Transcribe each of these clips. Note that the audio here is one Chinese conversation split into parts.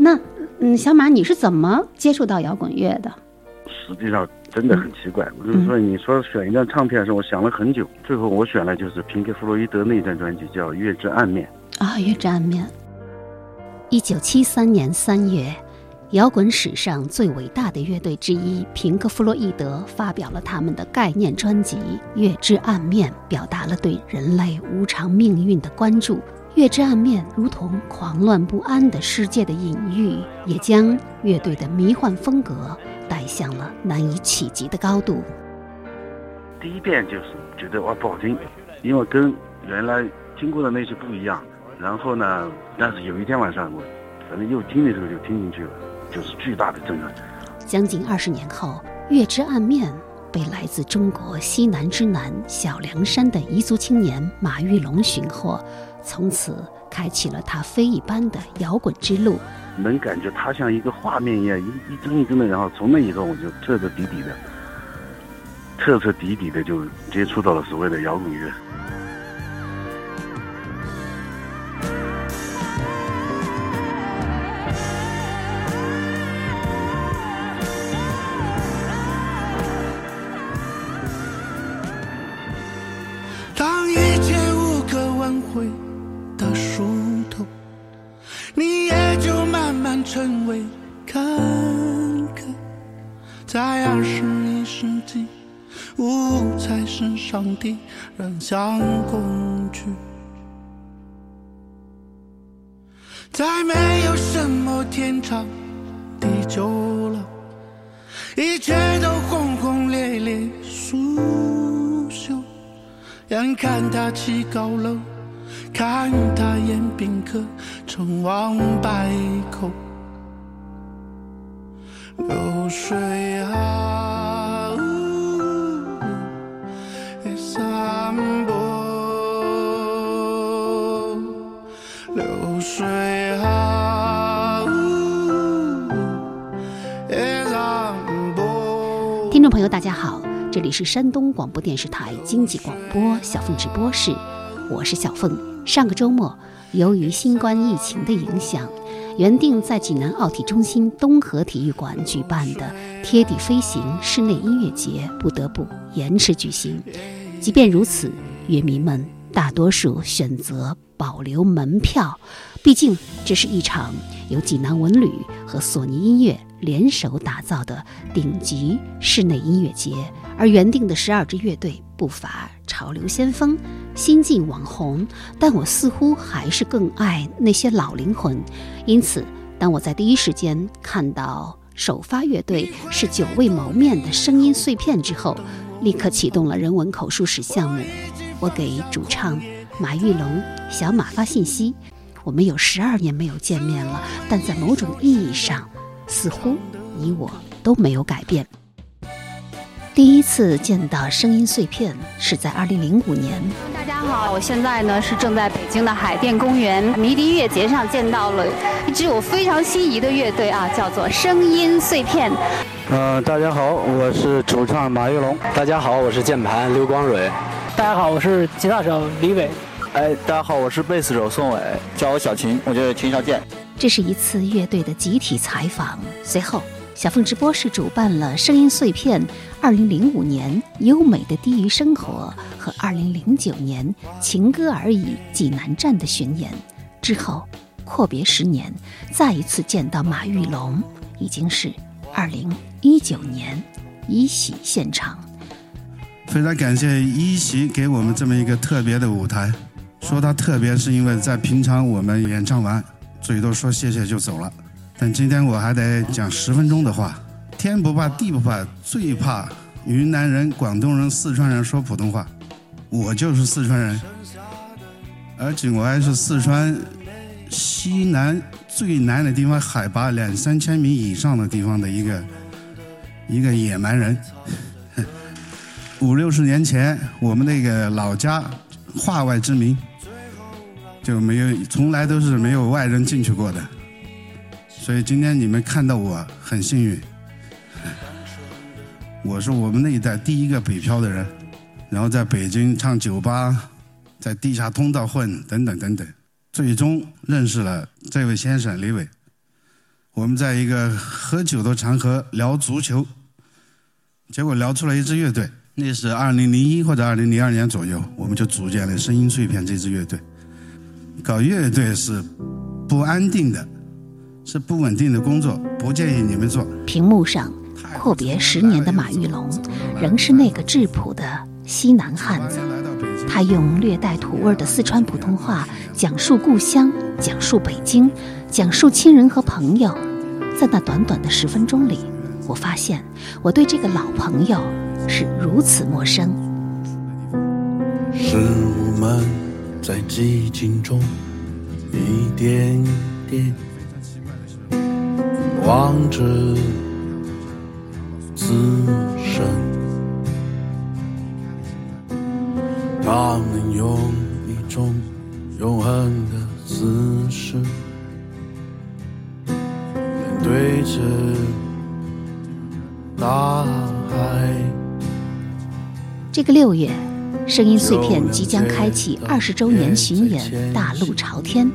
那嗯，小马，你是怎么接触到摇滚乐的？实际上真的很奇怪，就是说，你说选一张唱片的时候，我想了很久，最后我选了就是平克·弗洛伊德那张专辑，叫《月之暗面》。啊，《月之暗面》。一九七三年三月，摇滚史上最伟大的乐队之一平克·弗洛伊德发表了他们的概念专辑《月之暗面》，表达了对人类无常命运的关注。《月之暗面》如同狂乱不安的世界的隐喻，也将乐队的迷幻风格带向了难以企及的高度。第一遍就是觉得哇不好听，因为跟原来听过的那些不一样。然后呢？但是有一天晚上，我反正又听的时候就听进去了，就是巨大的震撼。将近二十年后，《月之暗面》被来自中国西南之南小凉山的彝族青年马玉龙寻获，从此开启了他飞一般的摇滚之路。能感觉他像一个画面一样，一一帧一帧的。然后从那以后，我就彻彻底底的、彻彻底底的就接触到了所谓的摇滚乐。成为坎坷，在二十一世纪，物才是上帝人像工具，再没有什么天长地久了，一切都轰轰烈烈苏朽。眼看他起高楼，看他宴宾客，成王败寇，流水啊。听众朋友，大家好，这里是山东广播电视台经济广播小凤直播室，我是小凤。上个周末，由于新冠疫情的影响，原定在济南奥体中心东河体育馆举办的“贴地飞行”室内音乐节不得不延迟举行。即便如此，乐迷们大多数选择保留门票，毕竟这是一场由济南文旅和索尼音乐。联手打造的顶级室内音乐节，而原定的十二支乐队不乏潮流先锋、新晋网红，但我似乎还是更爱那些老灵魂。因此，当我在第一时间看到首发乐队是久未谋面的声音碎片之后，立刻启动了人文口述史项目。我给主唱马玉龙、小马发信息：我们有十二年没有见面了，但在某种意义上。似乎你我都没有改变。第一次见到声音碎片是在二零零五年。大家好，我现在呢是正在北京的海淀公园迷笛音乐节上见到了一支我非常心仪的乐队啊，叫做声音碎片。嗯，大家好，我是主唱马玉龙。大家好，我是键盘刘光蕊。大家好，我是吉他手李伟。哎，大家好，我是贝斯手宋伟，叫我小秦，我叫秦小健。这是一次乐队的集体采访。随后，小凤直播室主办了《声音碎片》2005年优美的低于生活和2009年情歌而已济南站的巡演。之后，阔别十年，再一次见到马玉龙，已经是2019年一喜现场。非常感谢一喜给我们这么一个特别的舞台。说它特别，是因为在平常我们演唱完。最多说谢谢就走了，但今天我还得讲十分钟的话。天不怕地不怕，最怕云南人、广东人、四川人说普通话。我就是四川人，而且我还是四川西南最南的地方，海拔两三千米以上的地方的一个一个野蛮人。五六十年前，我们那个老家化外之民。就没有，从来都是没有外人进去过的，所以今天你们看到我很幸运。我是我们那一代第一个北漂的人，然后在北京唱酒吧，在地下通道混，等等等等，最终认识了这位先生李伟。我们在一个喝酒的场合聊足球，结果聊出了一支乐队。那是二零零一或者二零零二年左右，我们就组建了声音碎片这支乐队。搞乐队是不安定的，是不稳定的工作，不建议你们做。屏幕上阔别十年的马玉龙，仍是那个质朴的西南汉子。他用略带土味的四川普通话讲述故乡，讲述北京，讲述亲人和朋友。在那短短的十分钟里，我发现我对这个老朋友。是如此陌生。是我们在寂静中一点点望着自身，他们用一种永恒的姿势面对着大海。这个六月，声音碎片即将开启二十周年巡演《大路朝天》。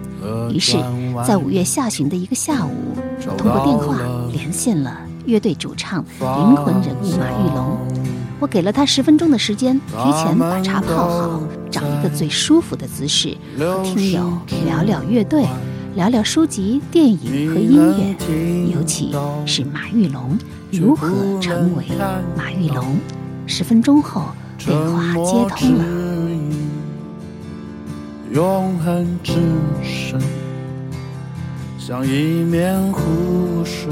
于是，在五月下旬的一个下午，通过电话连线了乐队主唱、灵魂人物马玉龙。我给了他十分钟的时间，提前把茶泡好，找一个最舒服的姿势，和听友聊聊乐队，聊聊书籍、电影和音乐，尤其是马玉龙如何成为马玉龙。十分钟后。电话接通了。永恒之神，像一面湖水，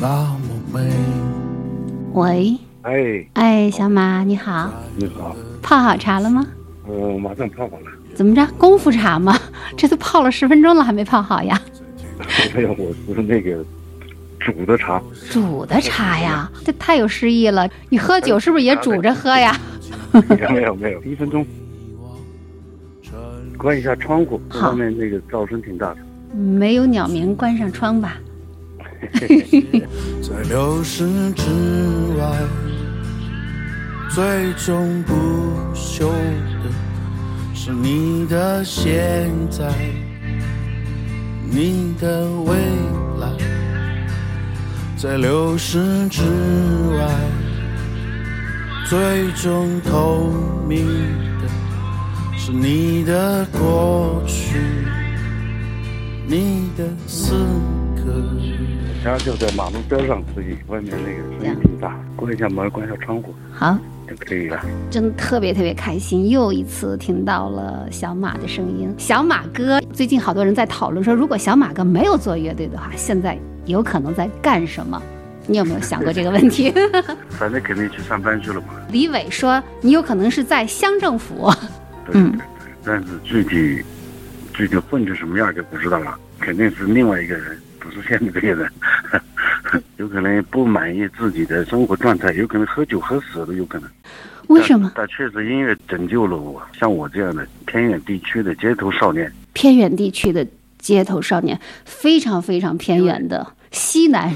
那么美。喂。哎。哎，小马，你好。你好。泡好茶了吗？嗯，马上泡好了。怎么着，功夫茶吗？这都泡了十分钟了，还没泡好呀？哎呀，我是那个。煮的茶，煮的茶呀，这太有诗意了。你喝酒是不是也煮着喝呀？没有没有，一分钟。关一下窗户，外面那个噪声挺大的。没有鸟鸣，关上窗吧。在流逝之外，最终不朽的是你的现在，你的未来。在流逝之外，最终透明的是你的过去，你的此刻。家就在马路边上，所以外面那个声音挺大。关一下门，关一下窗户。好，就可以了。真特别特别开心，又一次听到了小马的声音。小马哥，最近好多人在讨论说，如果小马哥没有做乐队的话，现在。有可能在干什么？你有没有想过这个问题？反正肯定去上班去了嘛。李伟说：“你有可能是在乡政府。”嗯，但是具体具体混成什么样就不知道了。肯定是另外一个人，不是现在这个人。有可能不满意自己的生活状态，有可能喝酒喝死都有可能。为什么？但确实音乐拯救了我，像我这样的偏远地区的街头少年。偏远地区的街头少年，非常非常偏远的。西南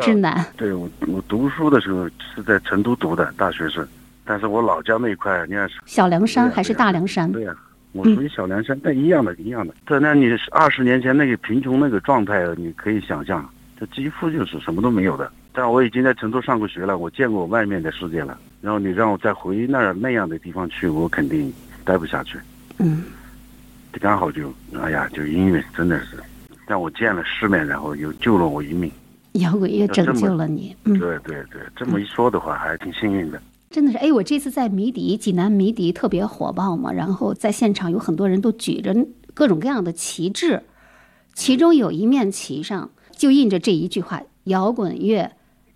之南，对我我读书的时候是在成都读的大学是，但是我老家那一块，你看小凉山还是大凉山？对呀，我属于小凉山，但一样的，一样的。在那你二十年前那个贫穷那个状态，你可以想象，这几乎就是什么都没有的。但我已经在成都上过学了，我见过外面的世界了。然后你让我再回那儿那样的地方去，我肯定待不下去。嗯，刚好就，哎呀，就音乐真的是。让我见了世面，然后又救了我一命。摇滚乐拯救了你。嗯，对对对，这么一说的话，还挺幸运的。真的是，哎，我这次在迷笛，济南迷笛特别火爆嘛，然后在现场有很多人都举着各种各样的旗帜，其中有一面旗上就印着这一句话：摇滚乐，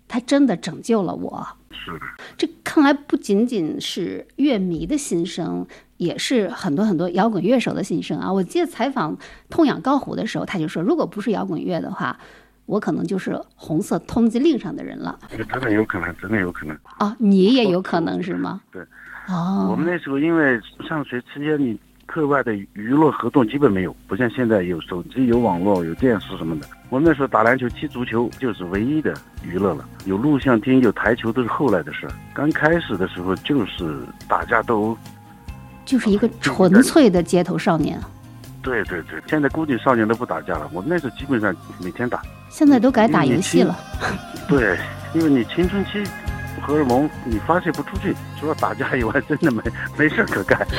它真的拯救了我。是的。这看来不仅仅是乐迷的心声。也是很多很多摇滚乐手的心声啊！我记得采访痛仰高虎的时候，他就说，如果不是摇滚乐的话，我可能就是红色通缉令上的人了。真的有可能，真的有可能。哦，你也有可能是吗？对。哦。我们那时候因为上学期间，你课外的娱乐活动基本没有，不像现在有手机、有网络、有电视什么的。我们那时候打篮球、踢足球就是唯一的娱乐了。有录像厅、有台球都是后来的事。刚开始的时候就是打架斗殴。就是一个纯粹的街头少年，对对对，现在估计少年都不打架了，我那时候基本上每天打。现在都改打游戏了。对，因为你青春期荷尔蒙你发泄不出去，除了打架以外，真的没没事可干。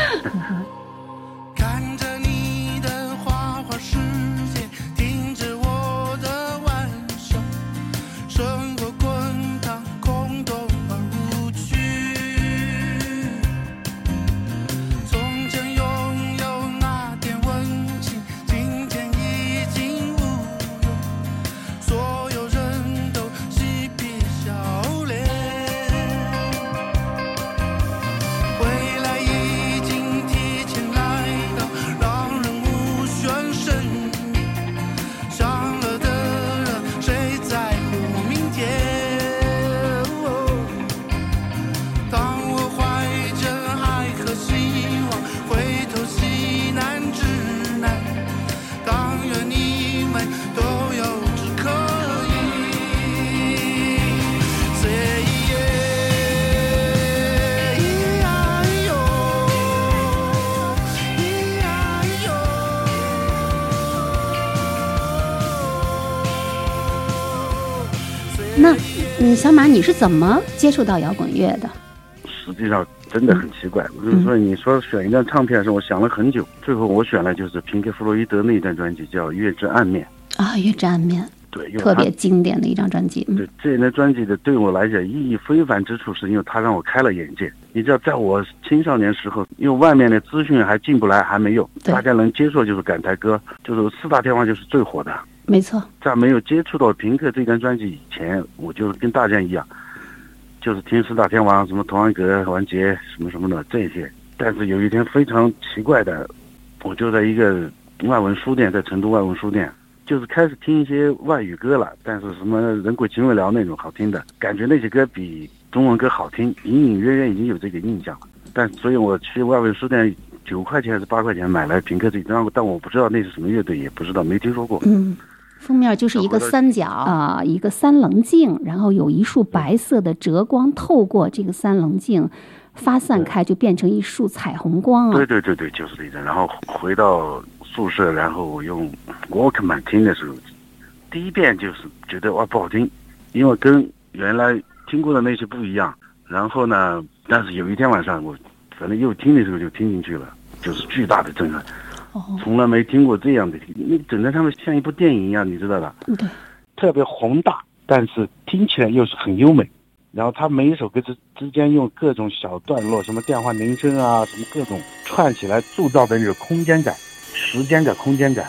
嗯，小马，你是怎么接触到摇滚乐的？实际上真的很奇怪，就是说你说选一张唱片的时候，我想了很久，最后我选了就是平克·弗洛伊德那一张专辑，叫《月之暗面》。啊，《月之暗面》对，特别经典的一张专辑。嗯对这张专辑的对我来讲意义非凡之处，是因为它让我开了眼界。你知道，在我青少年时候，因为外面的资讯还进不来，还没有，对大家能接受就是港台歌，就是四大天王就是最火的。没错，在没有接触到平克这张专辑以前，我就是跟大家一样，就是听四大天王什么童安格、王杰什么什么的这些。但是有一天非常奇怪的，我就在一个外文书店，在成都外文书店，就是开始听一些外语歌了，但是什么人鬼情未了那种好听的，感觉那些歌比中文歌好听，隐隐约约已经有这个印象了。但所以我去外文书店九块钱还是八块钱买来平克这张，但我不知道那是什么乐队，也不知道，没听说过。嗯，封面就是一个三角啊、一个三棱镜，然后有一束白色的折光透过这个三棱镜发散开，就变成一束彩虹光啊。对对对对，就是这张。然后回到宿舍，然后我用 Walkman 听的时候，第一遍就是觉得哇不好听，因为跟原来听过的那些不一样。然后呢，但是有一天晚上我反正又听的时候就听进去了，就是巨大的震撼，哦，从来没听过这样的，那整个他们像一部电影一样，你知道吧，对，特别宏大，但是听起来又是很优美。然后他每一首歌之之间用各种小段落，什么电话铃声啊，什么各种串起来铸造的那种空间感、时间感、空间感，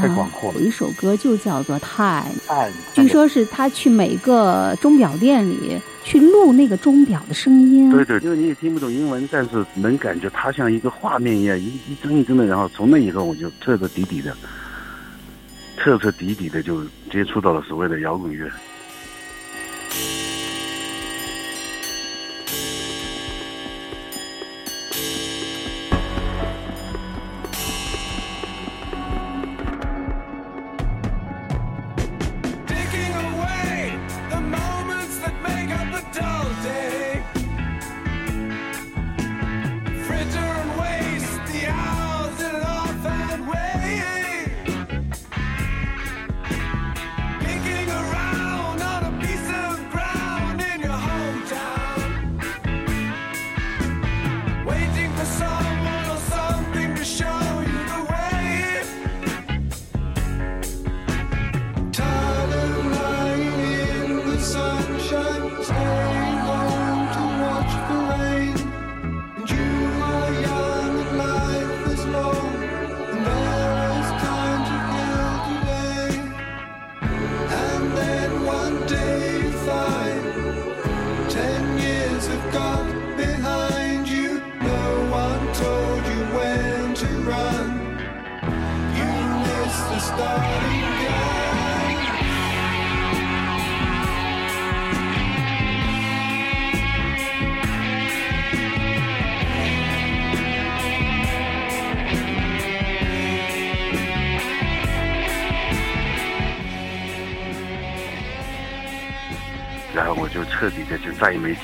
太广阔了有。一首歌就叫做《太》，太据说是他去每个钟表店里去录那个钟表的声音。对对，因为你也听不懂英文，但是能感觉它像一个画面一样，一一帧一帧的。然后从那以后，我就彻彻底底的、彻彻底底的就接触到了所谓的摇滚乐。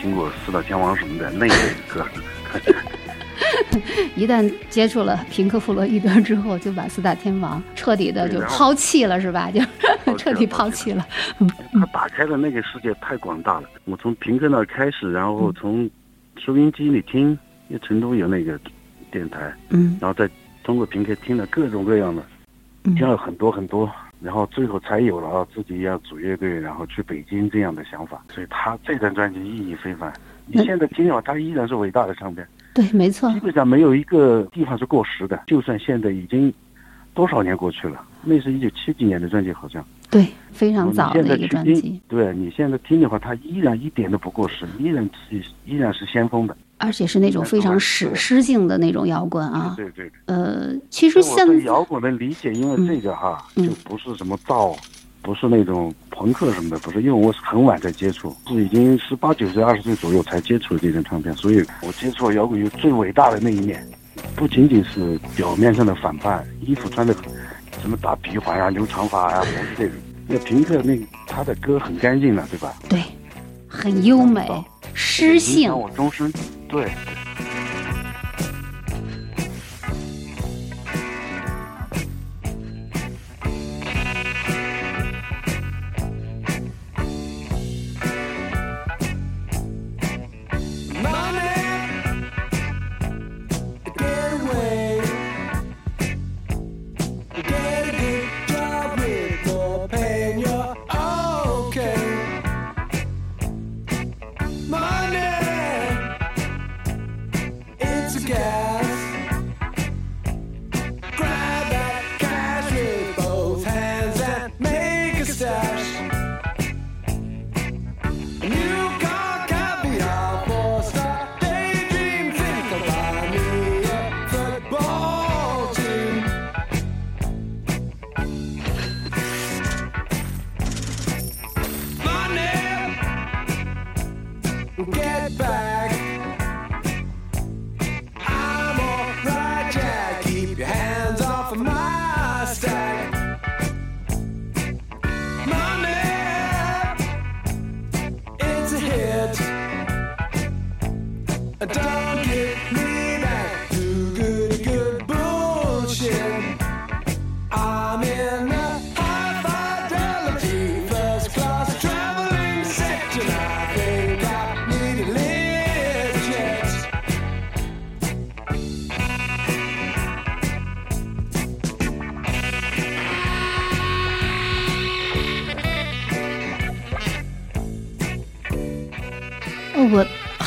听过四大天王什么的那类的歌。一旦接触了平克·弗洛伊德之后，就把四大天王彻底的就抛弃了，是吧？就 彻底抛弃了。他打开的那个世界太广大了。我从平克那开始，然后从收音机里听，因为成都有那个电台，嗯，然后再通过平克听了各种各样的，听了很多很多，然后最后才有了自己要组乐队，然后去北京这样的想法。所以他这张专辑意义非凡。你现在听的话，它依然是伟大的唱片。对，没错。基本上没有一个地方是过时的，就算现在已经多少年过去了，那是一九七几年的专辑，好像。对，非常早的一个专辑。对你现在听的话，它依然一点都不过时，依然是依然是先锋的。而且是那种非常史诗性的那种摇滚啊。对对。呃，其实现在摇滚的理解，因为这个哈，就不是什么造。不是那种朋克什么的，不是，因为我是很晚才接触，是已经十八九岁、二十岁左右才接触这张唱片，所以我接触摇滚乐最伟大的那一面，不仅仅是表面上的反叛，衣服穿的什么大皮环啊、留长发啊，不是这种。那平克那他的歌很干净的，对吧？对，很优美，失性。我终身，对。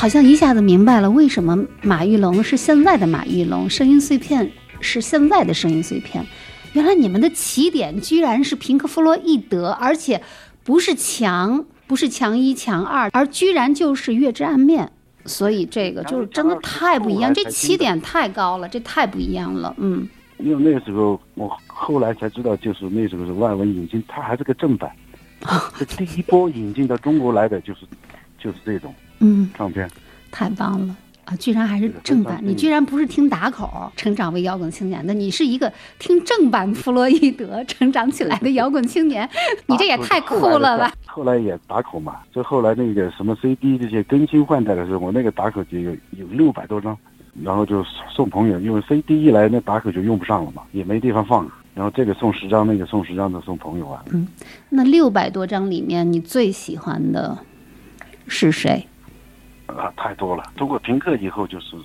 好像一下子明白了，为什么马玉龙是现在的马玉龙，声音碎片是现在的声音碎片。原来你们的起点居然是平克·弗洛伊德，而且不是强，不是强一、强二，而居然就是《月之暗面》。所以这个就是真的太不一样，这起点太高了，这太不一样了。嗯，因为那个时候我后来才知道，就是那时候是外文引进，它还是个正版。这第一波引进到中国来的就是就是这种。嗯，唱片太棒了啊！居然还是正版，你居然不是听打口成长为摇滚青年的，你是一个听正版弗洛伊德成长起来的摇滚青年，你这也太酷了吧！后来也打口嘛，就后来那个什么 CD 这些更新换代的时候，我那个打口就有有六百多张，然后就送朋友，因为 CD 一来那打口就用不上了嘛，也没地方放，然后这个送十张，那个送十张的送朋友啊。嗯，那六百多张里面，你最喜欢的是谁？啊，太多了！通过平克以后，就是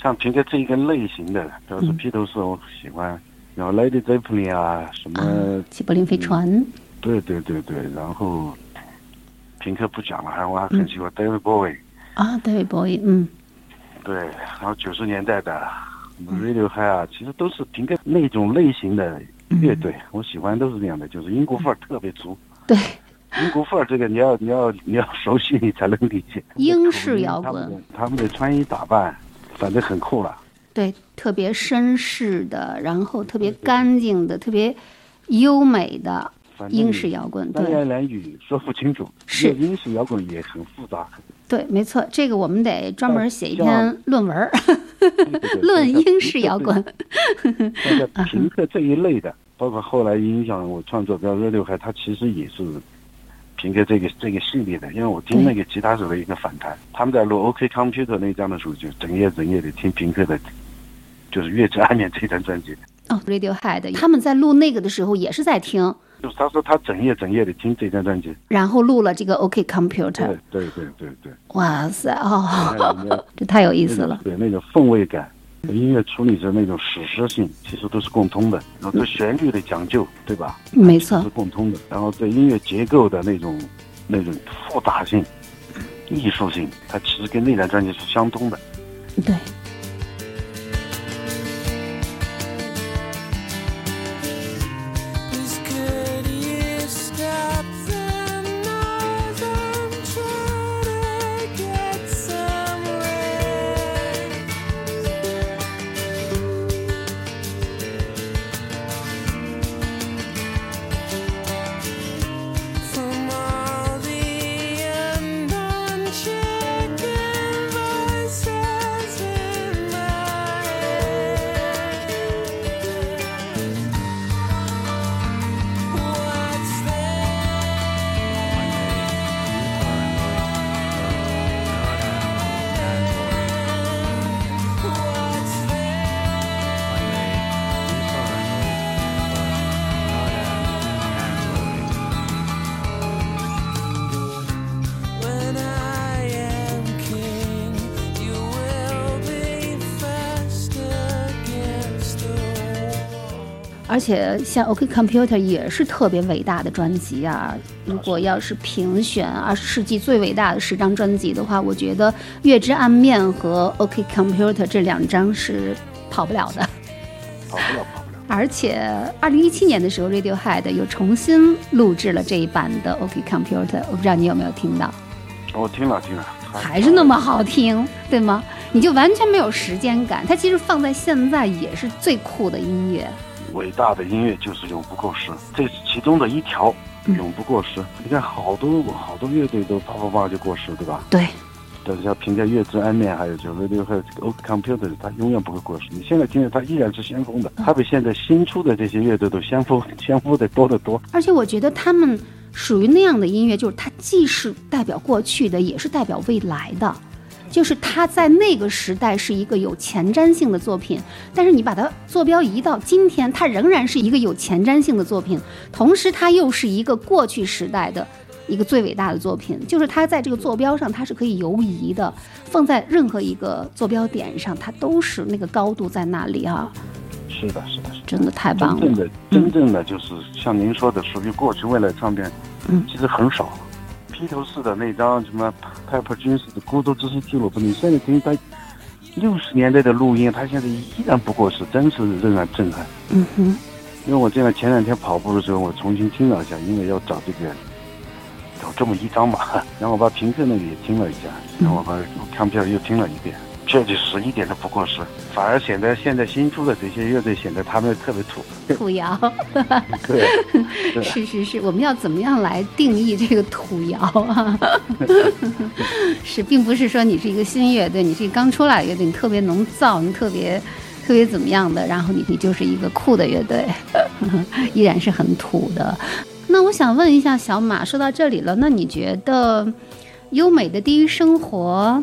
像平克这一个类型的，比如说披头士，我喜欢；然后 Lady Zeppelin 啊，什么齐柏林飞船。对对对对，然后平克不讲了，还我还很喜欢 David Bowie。啊，David Bowie，嗯。对，然后九十年代的 Radiohead 啊，其实都是平克那种类型的乐队，我喜欢都是这样的，就是英国范儿特别足。对。英国范儿，这个你要你要你要熟悉，你才能理解。英式摇滚，他们的穿衣打扮，反正很酷了。对，特别绅士的，然后特别干净的，特别优美的英式摇滚。三言两语说不清楚。是英式摇滚也很复杂。对，没错，这个我们得专门写一篇论文 论英式摇滚。像平克这一类的，包括后来影响我创作，比如说六海，他其实也是。平克这个这个系列的，因为我听那个吉他手的一个访谈，他们在录 OK Computer 那张的时候，就整夜整夜的听平克的就是《月之暗面》这张专辑。哦，Radiohead，他们在录那个的时候也是在听，就是他说他整夜整夜的听这张专辑，然后录了这个 OK Computer。对对对对对。哇塞哦，这太有意思了。对那个氛围感，音乐处理的那种史诗性，其实都是共通的。然后对旋律的讲究，对吧？没错，是共通的。然后对音乐结构的那种那种复杂性、艺术性，它其实跟那张专辑是相通的。对。且像 OK Computer 也是特别伟大的专辑啊！如果要是评选二十世纪最伟大的十张专辑的话，我觉得《月之暗面》和 OK Computer 这两张是跑不了的。跑不了，跑不了。而且二零一七年的时候，Radiohead 又重新录制了这一版的 OK Computer，我不知道你有没有听到？我听了，听了，还是那么好听，对吗？你就完全没有时间感。它其实放在现在也是最酷的音乐。伟大的音乐就是永不过时，这是其中的一条，永不过时。你看，好多好多乐队都啪啪啪就过时，对吧？对。但是像评价《月之暗面》，还有就还有这个 Old Computer，它永远不会过时。你现在听着，它依然是先锋的，它比现在新出的这些乐队都先锋，先锋的多得多。而且我觉得他们属于那样的音乐，就是它既是代表过去的，也是代表未来的。就是它在那个时代是一个有前瞻性的作品，但是你把它坐标移到今天，它仍然是一个有前瞻性的作品，同时它又是一个过去时代的一个最伟大的作品。就是它在这个坐标上，它是可以游移的，放在任何一个坐标点上，它都是那个高度在那里啊。是的，是的，真的太棒了。真正的，真正的就是像您说的，属于过去未来唱片，嗯，其实很少。披头士的那张什么 Pepper Jeans 的孤独之心记录本，你现在听他六十年代的录音，他现在依然不过时，真是仍然震撼。嗯哼，因为我这样前两天跑步的时候，我重新听了一下，因为要找这个找这么一张嘛，然后我把平克那个也听了一下，然后我把唱片又听了一遍。确实一点都不过时，反而显得现在新出的这些乐队显得他们特别土。土窑，对，是是是，我们要怎么样来定义这个土窑啊？是，并不是说你是一个新乐队，你是一个刚出来的乐队，你特别能造，你特别特别怎么样的，然后你你就是一个酷的乐队，依然是很土的。那我想问一下小马，说到这里了，那你觉得优美的第一生活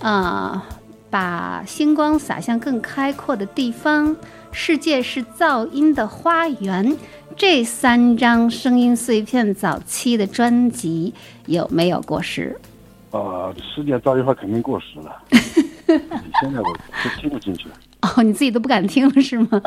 啊？把星光洒向更开阔的地方，世界是噪音的花园。这三张声音碎片早期的专辑有没有过时？呃，世界噪音花肯定过时了。现在我都听不进去。哦，你自己都不敢听了是吗？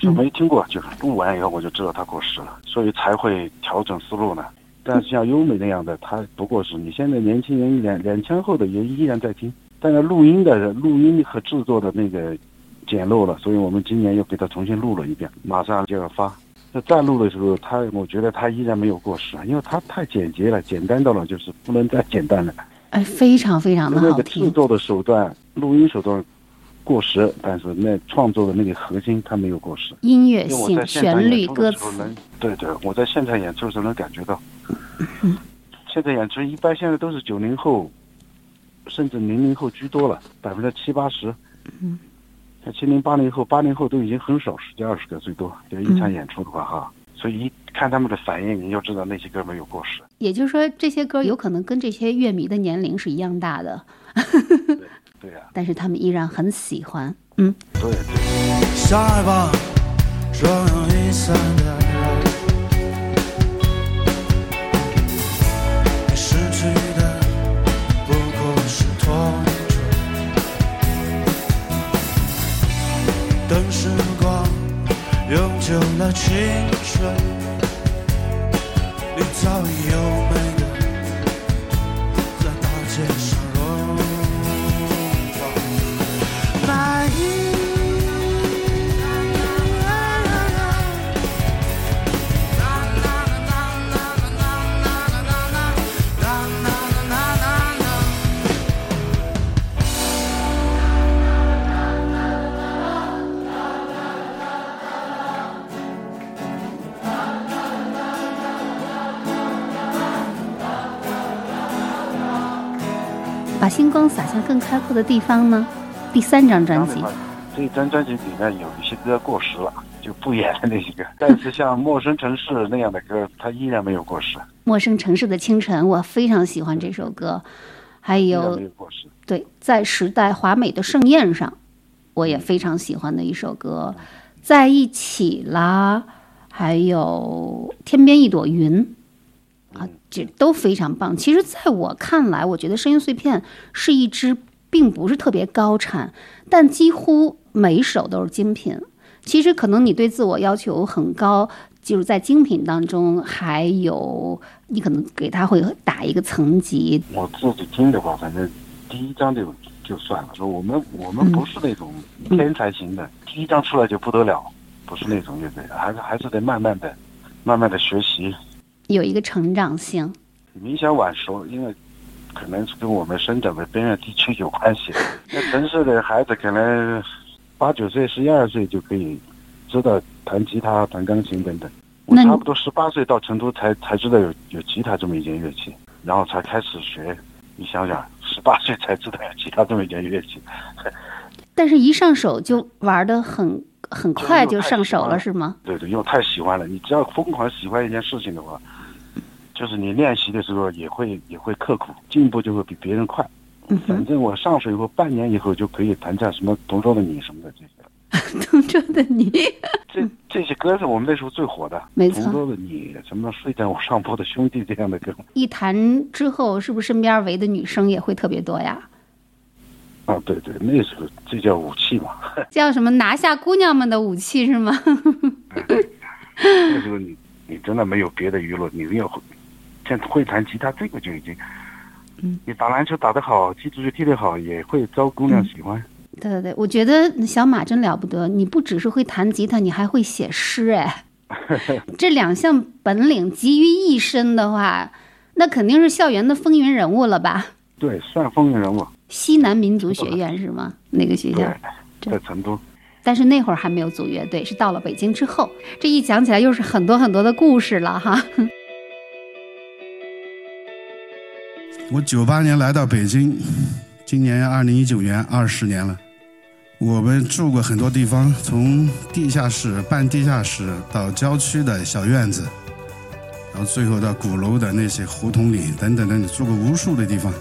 就没听过，就是录完以后我就知道它过时了，所以才会调整思路呢。但是像优美那样的，它不过时。你现在年轻人两两千后的也依然在听。但是录音的录音和制作的那个简陋了，所以我们今年又给他重新录了一遍，马上就要发。那再录的时候，他我觉得他依然没有过时，因为他太简洁了，简单到了就是不能再简单了。哎，非常非常的好听。制作的手段、录音手段过时，但是那创作的那个核心它没有过时。音乐性、旋律、歌词，对对，我在现场演出时能感觉到。现在演出一般现在都是九零后。甚至零零后居多了，百分之七八十。嗯，像七零八零后，八零后都已经很少，十几二十个最多。就一场演出的话，哈，所以一看他们的反应，你就知道那些歌没有过时。也就是说，这些歌有可能跟这些乐迷的年龄是一样大的。对呀。但是他们依然很喜欢。嗯，对对。相爱吧，终有一永久了青春，你早已优美的在大街上。把星光洒向更开阔的地方呢？第三张专辑，这张专辑里面有一些歌过时了，就不演了那些歌。但是像《陌生城市》那样的歌，它依然没有过时。《陌生城市的清晨》，我非常喜欢这首歌。还有没有过时。对，在时代华美的盛宴上，我也非常喜欢的一首歌，《在一起啦》，还有《天边一朵云》啊，这都非常棒。其实，在我看来，我觉得声音碎片是一支并不是特别高产，但几乎每一首都是精品。其实，可能你对自我要求很高，就是在精品当中，还有你可能给他会打一个层级，我自己听的话，反正第一张就就算了。说我们我们不是那种天才型的，第一张出来就不得了，不是那种乐队，还是还是得慢慢的、慢慢的学习。有一个成长性。明显晚熟，因为可能是跟我们生长的边远地区有关系。那城市的孩子可能八九岁、十一二岁就可以知道弹吉他、弹钢琴等等。我那差不多十八岁到成都才才知道有有吉他这么一件乐器，然后才开始学。你想想，十八岁才知道有吉他这么一件乐器，但是，一上手就玩的很很快就上手了，是吗？对对，因为太喜欢了。你只要疯狂喜欢一件事情的话，就是你练习的时候也会也会刻苦，进步就会比别人快。嗯反正我上手以后，半年以后就可以弹唱什么《同桌的你》什么的这些。同桌的你，这这些歌是我们那时候最火的，没错同桌的你，什么睡在我上铺的兄弟这样的歌。一弹之后，是不是身边围的女生也会特别多呀？啊，对对，那时候这叫武器嘛。叫什么拿下姑娘们的武器是吗？那时候你你真的没有别的娱乐，你要会弹吉他，这个就已经。嗯。你打篮球打得好，踢足球踢得好，也会招姑娘喜欢。对对对，我觉得小马真了不得，你不只是会弹吉他，你还会写诗哎。这两项本领集于一身的话，那肯定是校园的风云人物了吧？对，算风云人物。西南民族学院是吗？那个学校，在成都。但是那会儿还没有组乐队，是到了北京之后。这一讲起来又是很多很多的故事了哈。我九八年来到北京，今年二零一九年二十年了。我们住过很多地方，从地下室、半地下室到郊区的小院子，然后最后到鼓楼的那些胡同里等等等等，住过无数的地方。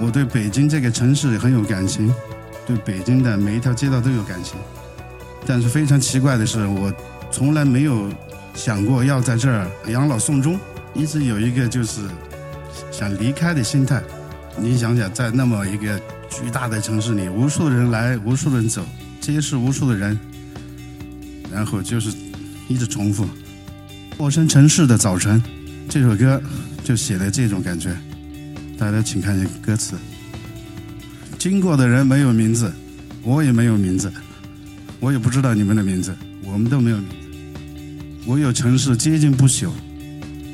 我对北京这个城市很有感情，对北京的每一条街道都有感情。但是非常奇怪的是，我从来没有想过要在这儿养老送终，一直有一个就是想离开的心态。你想想，在那么一个巨大的城市里，无数人来，无数人走，皆是无数的人，然后就是一直重复。陌生城市的早晨，这首歌就写的这种感觉。大家请看一下歌词：经过的人没有名字，我也没有名字，我也不知道你们的名字，我们都没有名字。我有城市接近不朽，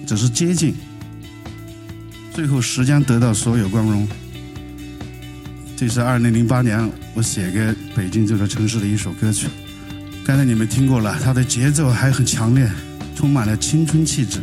只是接近。最后时间得到所有光荣。这是二零零八年我写给北京这座城市的一首歌曲。刚才你们听过了，它的节奏还很强烈，充满了青春气质。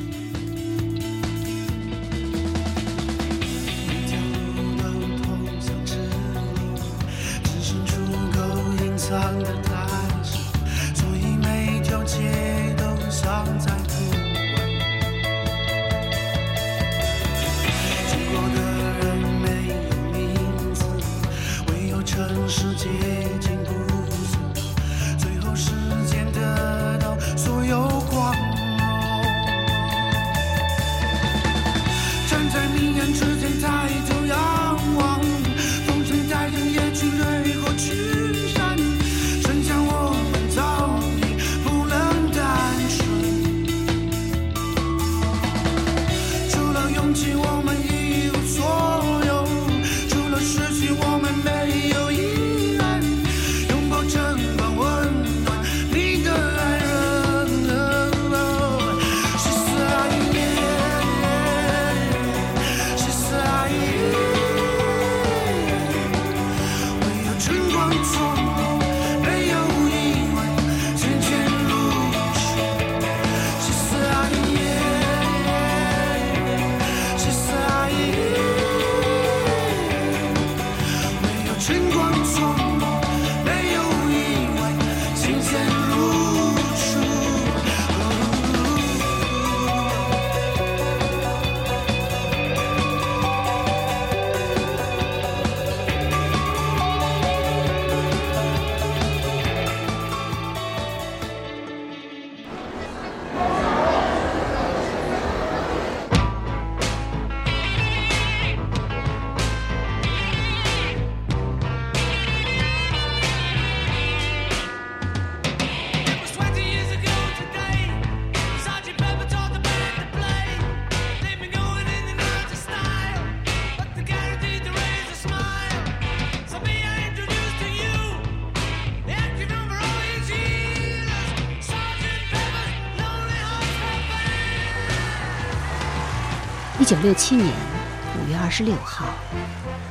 九六七年五月二十六号，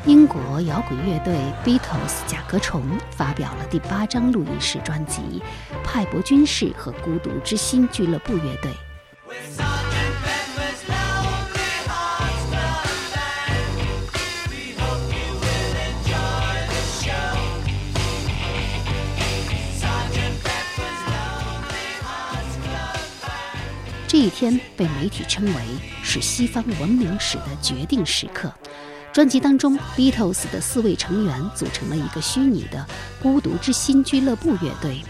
英国摇滚乐队 Beatles 甲壳虫发表了第八张录音室专辑《派伯军士和孤独之心俱乐部乐队》。这一天被媒体称为是西方文明史的决定时刻。专辑当中，Beatles 的四位成员组成了一个虚拟的“孤独之心俱乐部”乐队，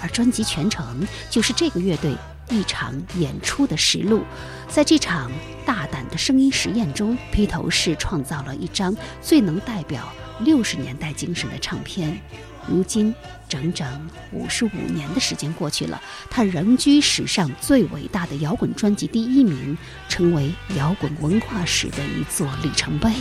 而专辑全程就是这个乐队一场演出的实录。在这场大胆的声音实验中，披头士创造了一张最能代表六十年代精神的唱片。如今，整整五十五年的时间过去了，他仍居史上最伟大的摇滚专辑第一名，成为摇滚文化史的一座里程碑。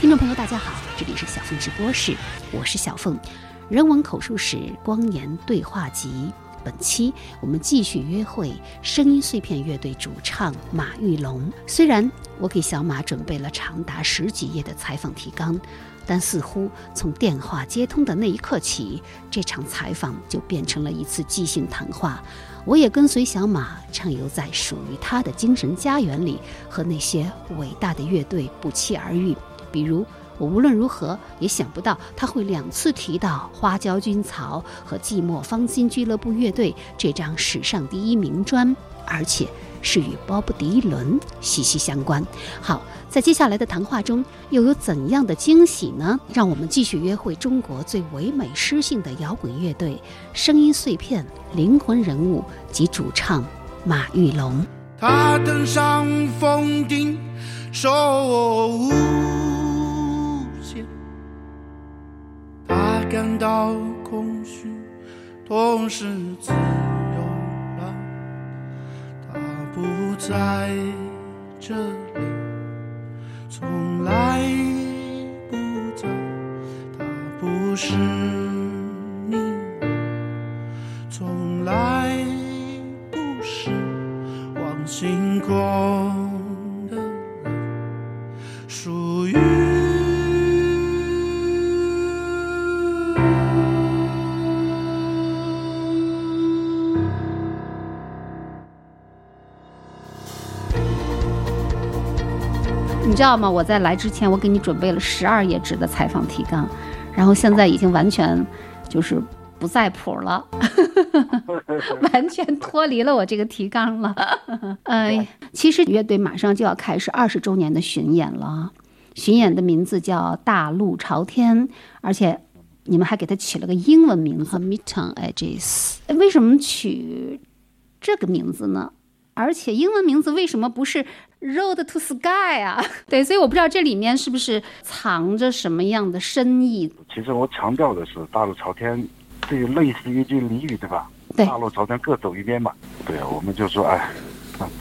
听众朋友，大家好，这里是小凤直播室，我是小凤，人文口述史光年对话集。本期我们继续约会声音碎片乐队主唱马玉龙。虽然我给小马准备了长达十几页的采访提纲，但似乎从电话接通的那一刻起，这场采访就变成了一次即兴谈话。我也跟随小马畅游在属于他的精神家园里，和那些伟大的乐队不期而遇，比如。我无论如何也想不到他会两次提到花椒菌草和寂寞芳心俱乐部乐队这张史上第一名专，而且是与鲍勃迪伦息息相关。好，在接下来的谈话中又有怎样的惊喜呢？让我们继续约会中国最唯美诗性的摇滚乐队——声音碎片灵魂人物及主唱马玉龙。他登上峰顶，说我无感到空虚，同时自由了。他不在这里，从来不在。他不是你，从来不是忘形过。知道吗？我在来之前，我给你准备了十二页纸的采访提纲，然后现在已经完全就是不在谱了，完全脱离了我这个提纲了。哎，其实乐队马上就要开始二十周年的巡演了，巡演的名字叫《大路朝天》，而且你们还给它起了个英文名字 “Midtown Edges”。为什么取这个名字呢？而且英文名字为什么不是？Road to Sky 啊，对，所以我不知道这里面是不是藏着什么样的深意。其实我强调的是“大路朝天”，这类似于一句俚语，对吧？对，大路朝天各走一边嘛。对啊，我们就说，哎，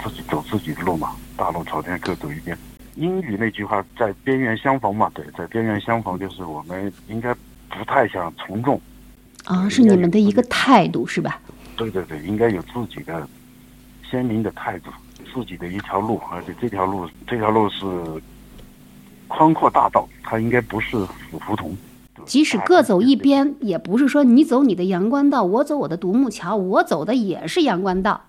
自己走自己的路嘛，大路朝天各走一边。英语那句话“在边缘相逢”嘛，对，在边缘相逢就是我们应该不太想从众。啊，是你们的一个态度是吧？对对对，应该有自己的鲜明的态度。自己的一条路，而且这条路这条路是宽阔大道，它应该不是死胡同。即使各走一边，也不是说你走你的阳关道，我走我的独木桥，我走的也是阳关道。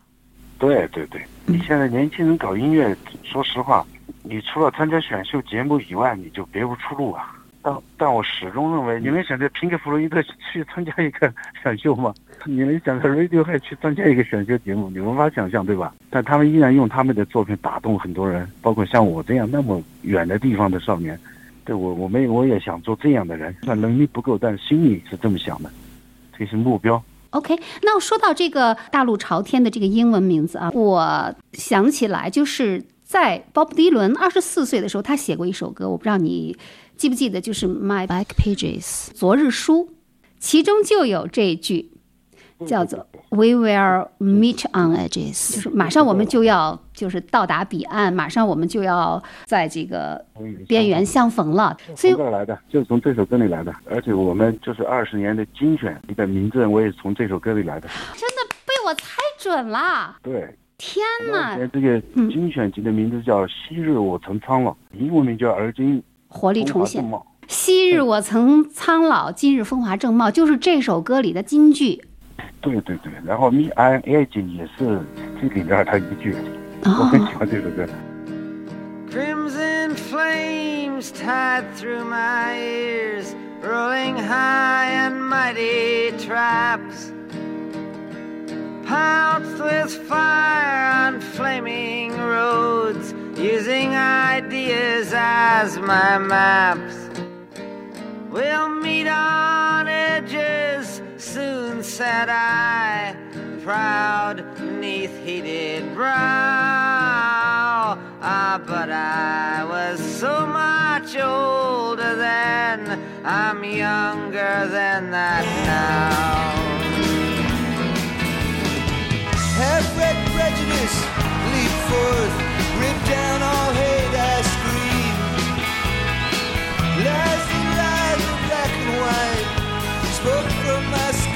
对对对，你现在年轻人搞音乐，说实话，你除了参加选秀节目以外，你就别无出路啊。但但我始终认为，你们想在平克·弗洛伊德去参加一个选秀吗？你们想在 Radiohead 去参加一个选秀节目，你无法想象，对吧？但他们依然用他们的作品打动很多人，包括像我这样那么远的地方的少年。对我，我们我也想做这样的人，但能力不够，但心里是这么想的，这是目标。OK，那说到这个“大陆朝天”的这个英文名字啊，我想起来就是在鲍勃迪伦二十四岁的时候，他写过一首歌，我不知道你。记不记得就是 My Back Pages 昨日书，其中就有这句叫做 We will meet on edges，就是马上我们就要就是到达彼岸，马上我们就要在这个边缘相逢了。所以从这来的，就是从这首歌里来的。而且我们就是二十年的精选你的名字，我也从这首歌里来的。真的被我猜准了。对，天哪！这个精选集的名字叫《昔日我曾苍老》，英文名叫《而今活力重现》。昔日我曾苍老，今日风华正茂，就是这首歌里的金句。对对对，然后 Me I Age 也是这里边他一句，我很喜欢这首歌。Crimson flames tied through my ears, rolling high and mighty traps, pounced with fire on flaming roads, using ideas as my maps. We'll meet on edges soon, said I, proud neath heated brow. Ah, but I was so much older then, I'm younger than that now. Have red prejudice, leap forth,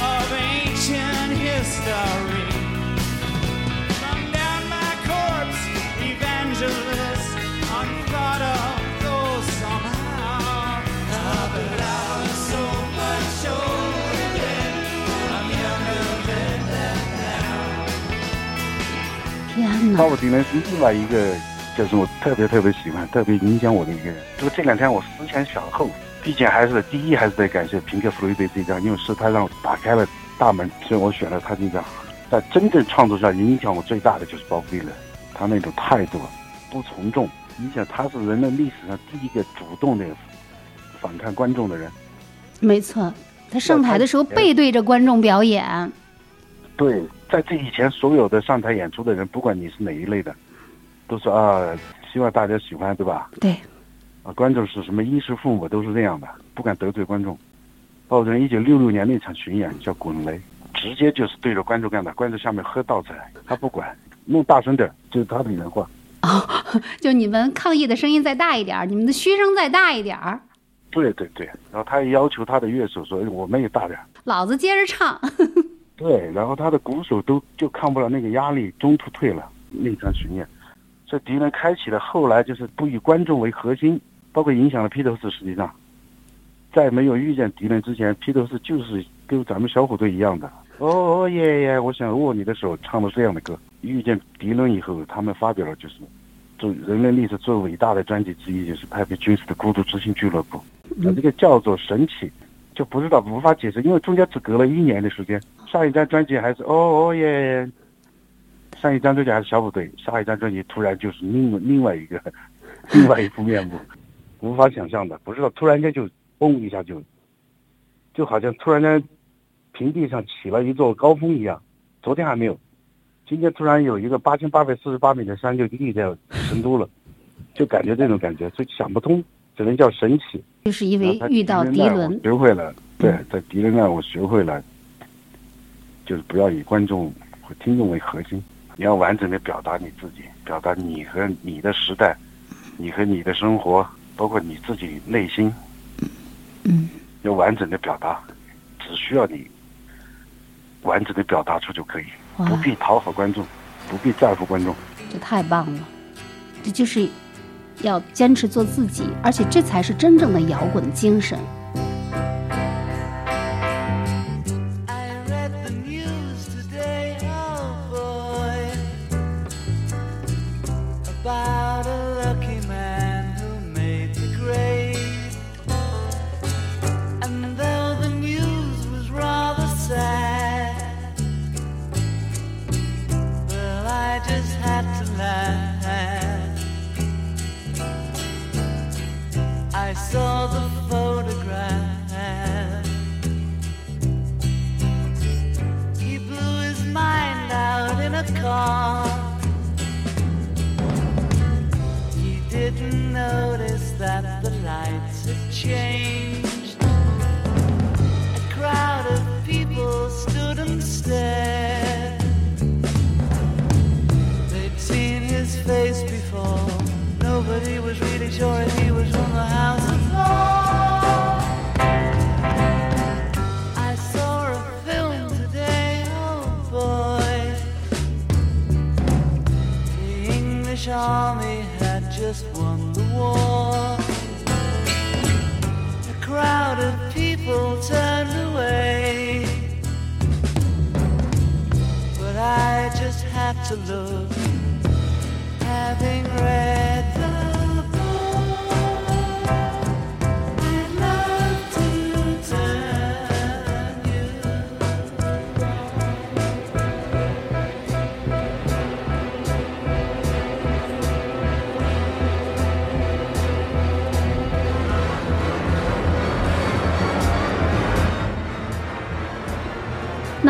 of ancient history. Come down my corpse, evangelist, unthought of though somehow. Ah, but I was so much older then, I'm younger than that now. 天哪！鲍勃迪伦是另外一个，就是我特别特别喜欢、特别影响我的一个人。就这两天我思前想后。毕竟还是第一，还是得感谢平克·弗洛伊德这张，因为是他让我打开了大门，所以我选了他这张。在真正创作上影响我最大的就是鲍勃迪伦，他那种态度不从众。你想，他是人类历史上第一个主动的反抗观众的人。没错，他上台的时候背对着观众表演。对，在这以前，所有的上台演出的人，不管你是哪一类的，都说啊，希望大家喜欢，对吧？对。观众是什么衣食父母都是这样的，不敢得罪观众。包括一九六六年那场巡演叫《滚雷》，直接就是对着观众干的，观众下面喝倒彩，他不管，弄大声点，就是他的原话。哦，就你们抗议的声音再大一点，你们的嘘声再大一点。对对对，然后他也要求他的乐手说：“我们也大点。”老子接着唱。对，然后他的鼓手都就抗不了那个压力，中途退了。那场巡演，这敌人开启了后来就是不以观众为核心。包括影响了披头士，实际上，在没有遇见敌人之前，披头士就是跟咱们小虎队一样的。哦耶耶，我想握你的手，唱的这样的歌。遇见敌人以后，他们发表了就是，做人类历史最伟大的专辑之一，就是派皮君士的《孤独之心俱乐部》。那这个叫做神奇，就不知道无法解释，因为中间只隔了一年的时间。上一张专辑还是哦哦耶，上一张专辑还是小虎队，下一张专辑突然就是另另外一个，另外一副面目。无法想象的，不知道突然间就嘣一下就，就好像突然间平地上起了一座高峰一样。昨天还没有，今天突然有一个八千八百四十八米的山就立在成都了，就感觉这种感觉，所以想不通，只能叫神奇。就是因为遇到敌人，学会了，对，在敌人那我学会了，就是不要以观众和听众为核心，你要完整的表达你自己，表达你和你的时代，你和你的生活。包括你自己内心，嗯，要完整的表达，只需要你完整的表达出就可以，不必讨好观众，不必在乎观众。这太棒了，这就是要坚持做自己，而且这才是真正的摇滚精神。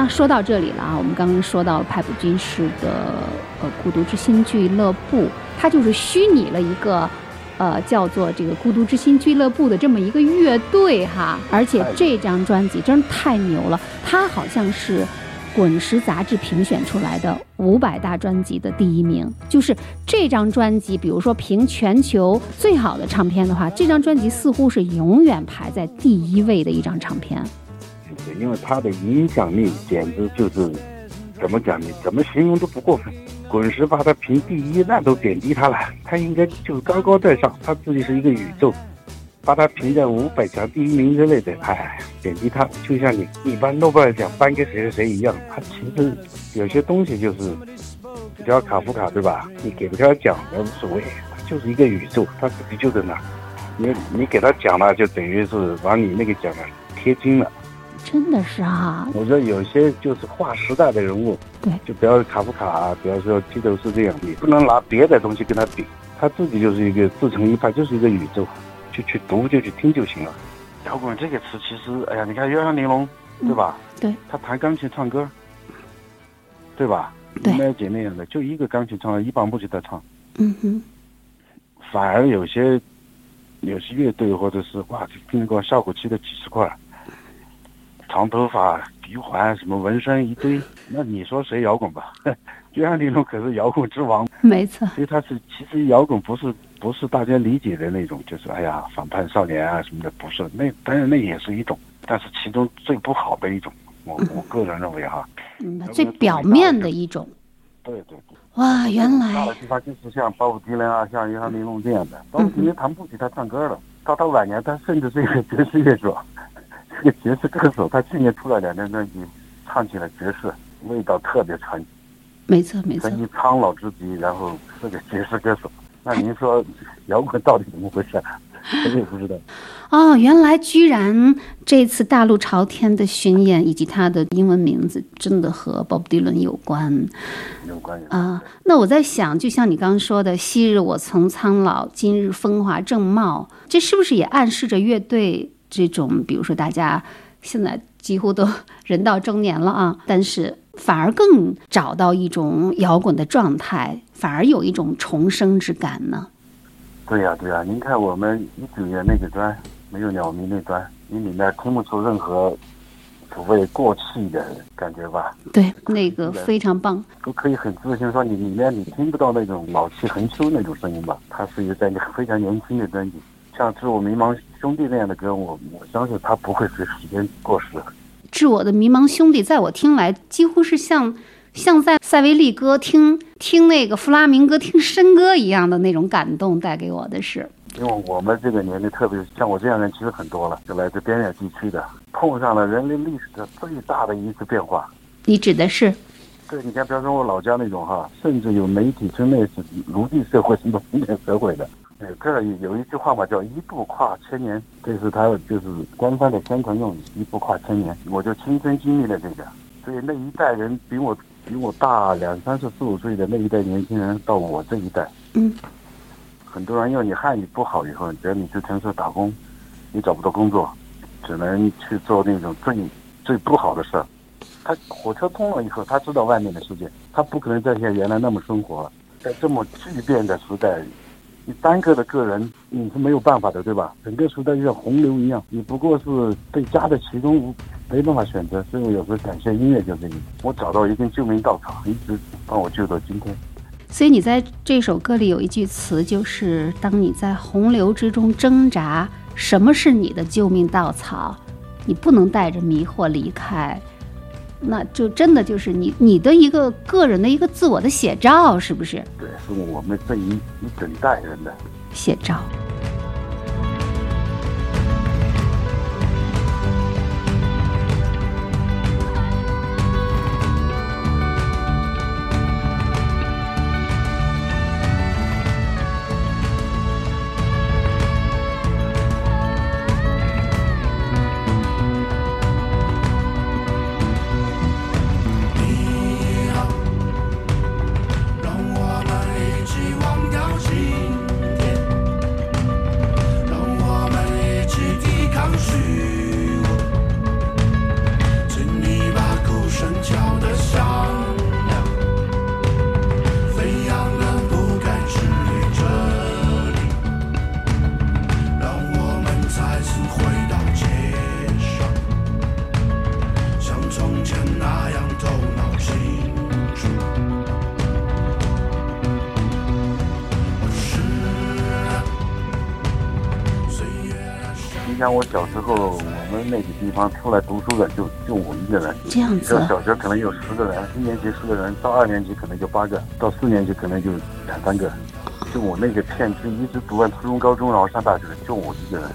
那说到这里了啊，我们刚刚说到派普军士的呃《孤独之心俱乐部》，它就是虚拟了一个呃叫做这个《孤独之心俱乐部》的这么一个乐队哈，而且这张专辑真是太牛了，它好像是。滚石杂志评选出来的五百大专辑的第一名，就是这张专辑。比如说评全球最好的唱片的话，这张专辑似乎是永远排在第一位的一张唱片。因为他的影响力简直就是怎么讲呢？怎么形容都不过分。滚石把他评第一，那都贬低他了。他应该就高高在上，他自己是一个宇宙。把他评在五百强第一名之类的，哎，贬低他，就像你你把诺贝尔奖颁给谁谁谁一样。他其实有些东西就是，比较卡夫卡对吧？你给不给他奖也无所谓，他就是一个宇宙，他自己就在那。你你给他奖了，就等于是把你那个奖啊贴金了。真的是啊，我觉得有些就是划时代的人物，对，就比如卡夫卡、啊，比方说披头士这样，你不能拿别的东西跟他比，他自己就是一个自成一派，就是一个宇宙。就去读，就去听就行了。摇滚这个词，其实，哎呀，你看约翰尼龙，对吧？对。他弹钢琴唱歌，对吧？对。麦姐那样的，就一个钢琴唱，一把木吉他唱。嗯哼。反而有些，有些乐队或者是哇，听过效果器的几十块，长头发、鼻环、什么纹身一堆，那你说谁摇滚吧？约翰尼龙可是摇滚之王。没错。所以他是，其实摇滚不是。不是大家理解的那种，就是哎呀反叛少年啊什么的，不是。那当然那也是一种，但是其中最不好的一种，我我个人认为哈。嗯，最表面的一种。对对对。哇，原来。大的地方就是像鲍勃迪伦啊，像约翰尼龙这样的。鲍勃迪伦弹不起，他唱歌了。到他晚年，他甚至是一个爵士乐手，是个爵士歌手。他去年出了两张专辑，唱起了爵士，味道特别传奇。没错没错。声音苍老之极，然后是个爵士歌手。那您说 摇滚到底怎么回事？我也不知道。哦，原来居然这次大陆朝天的巡演以及他的英文名字真的和鲍勃迪伦有关。有关啊！那我在想，就像你刚刚说的“昔日我曾苍老，今日风华正茂”，这是不是也暗示着乐队这种，比如说大家现在几乎都人到中年了啊，但是反而更找到一种摇滚的状态？反而有一种重生之感呢。对呀，对呀，您看我们一九年那个专，没有鸟鸣那专，你里面听不出任何所谓过气的感觉吧？对，那个非常棒。都可以很自信说，你里面你听不到那种老气横秋那种声音吧？它是一个在非常年轻的专辑，像《致我迷茫兄弟》那样的歌，我我相信它不会随时间过时。《致我的迷茫兄弟》在我听来，几乎是像。像在塞维利歌听听那个弗拉明戈听笙歌一样的那种感动，带给我的是。因为我们这个年龄，特别像我这样的人，其实很多了，就来自边远地区的，碰上了人类历史的最大的一次变化。你指的是？对，你看，比方说我老家那种哈，甚至有媒体称那是奴隶社会，什么封 建社会的。哎，这儿有一句话嘛，叫“一步跨千年”，这是他就是官方的宣传用语，“一步跨千年”。我就亲身经历了这个，所以那一代人比我。比我大两三四、四五岁的那一代年轻人，到我这一代，嗯，很多人因为你汉语不好以后，觉得你去城市打工，你找不到工作，只能去做那种最最不好的事儿。他火车通了以后，他知道外面的世界，他不可能再像原来那么生活了。在这么巨变的时代，你单个的个人你是没有办法的，对吧？整个时代就像洪流一样，你不过是被夹在其中，没办法选择。所以我有时候感谢音乐，就是你我找到一根救命稻草，一直帮我救到今天。所以你在这首歌里有一句词，就是当你在洪流之中挣扎，什么是你的救命稻草？你不能带着迷惑离开，那就真的就是你你的一个个人的一个自我的写照，是不是？对，是我们这一一整代人的写照。我小时候，我们那个地方出来读书的就就我一个人。这样子。小学可能有十个人，一年级十个人，到二年级可能就八个，到四年级可能就两三个。就我那个片区，一直读完初中、高中，然后上大学，就我一个人。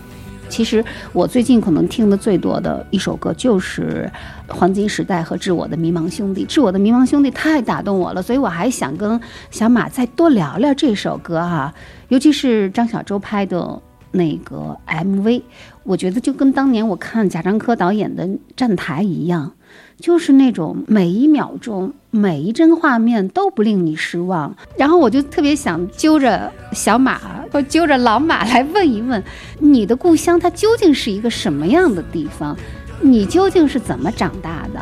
其实我最近可能听的最多的一首歌就是《黄金时代》和《致我的迷茫兄弟》。《致我的迷茫兄弟》太打动我了，所以我还想跟小马再多聊聊这首歌哈，尤其是张小舟拍的。那个 MV，我觉得就跟当年我看贾樟柯导演的《站台》一样，就是那种每一秒钟、每一帧画面都不令你失望。然后我就特别想揪着小马或揪着老马来问一问，你的故乡它究竟是一个什么样的地方？你究竟是怎么长大的？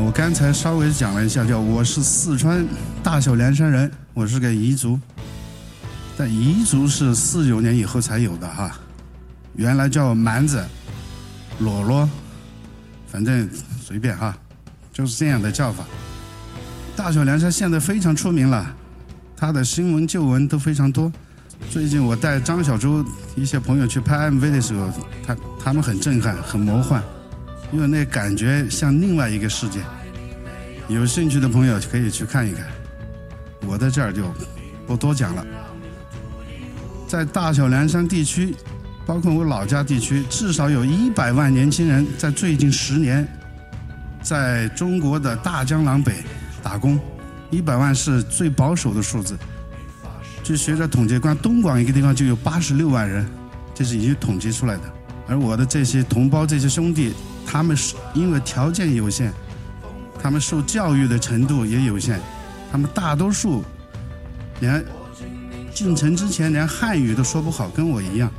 我刚才稍微讲了一下，叫我是四川大小凉山人，我是个彝族，但彝族是四九年以后才有的哈，原来叫蛮子、裸裸，反正随便哈，就是这样的叫法。大小凉山现在非常出名了，他的新闻旧闻都非常多。最近我带张小舟一些朋友去拍 MV 的时候，他他们很震撼，很魔幻。因为那感觉像另外一个世界，有兴趣的朋友可以去看一看。我在这儿就不多讲了。在大小凉山地区，包括我老家地区，至少有一百万年轻人在最近十年，在中国的大江南北打工。一百万是最保守的数字。据学者统计，光东莞一个地方就有八十六万人，这是已经统计出来的。而我的这些同胞、这些兄弟。他们是因为条件有限，他们受教育的程度也有限，他们大多数连进城之前连汉语都说不好，跟我一样。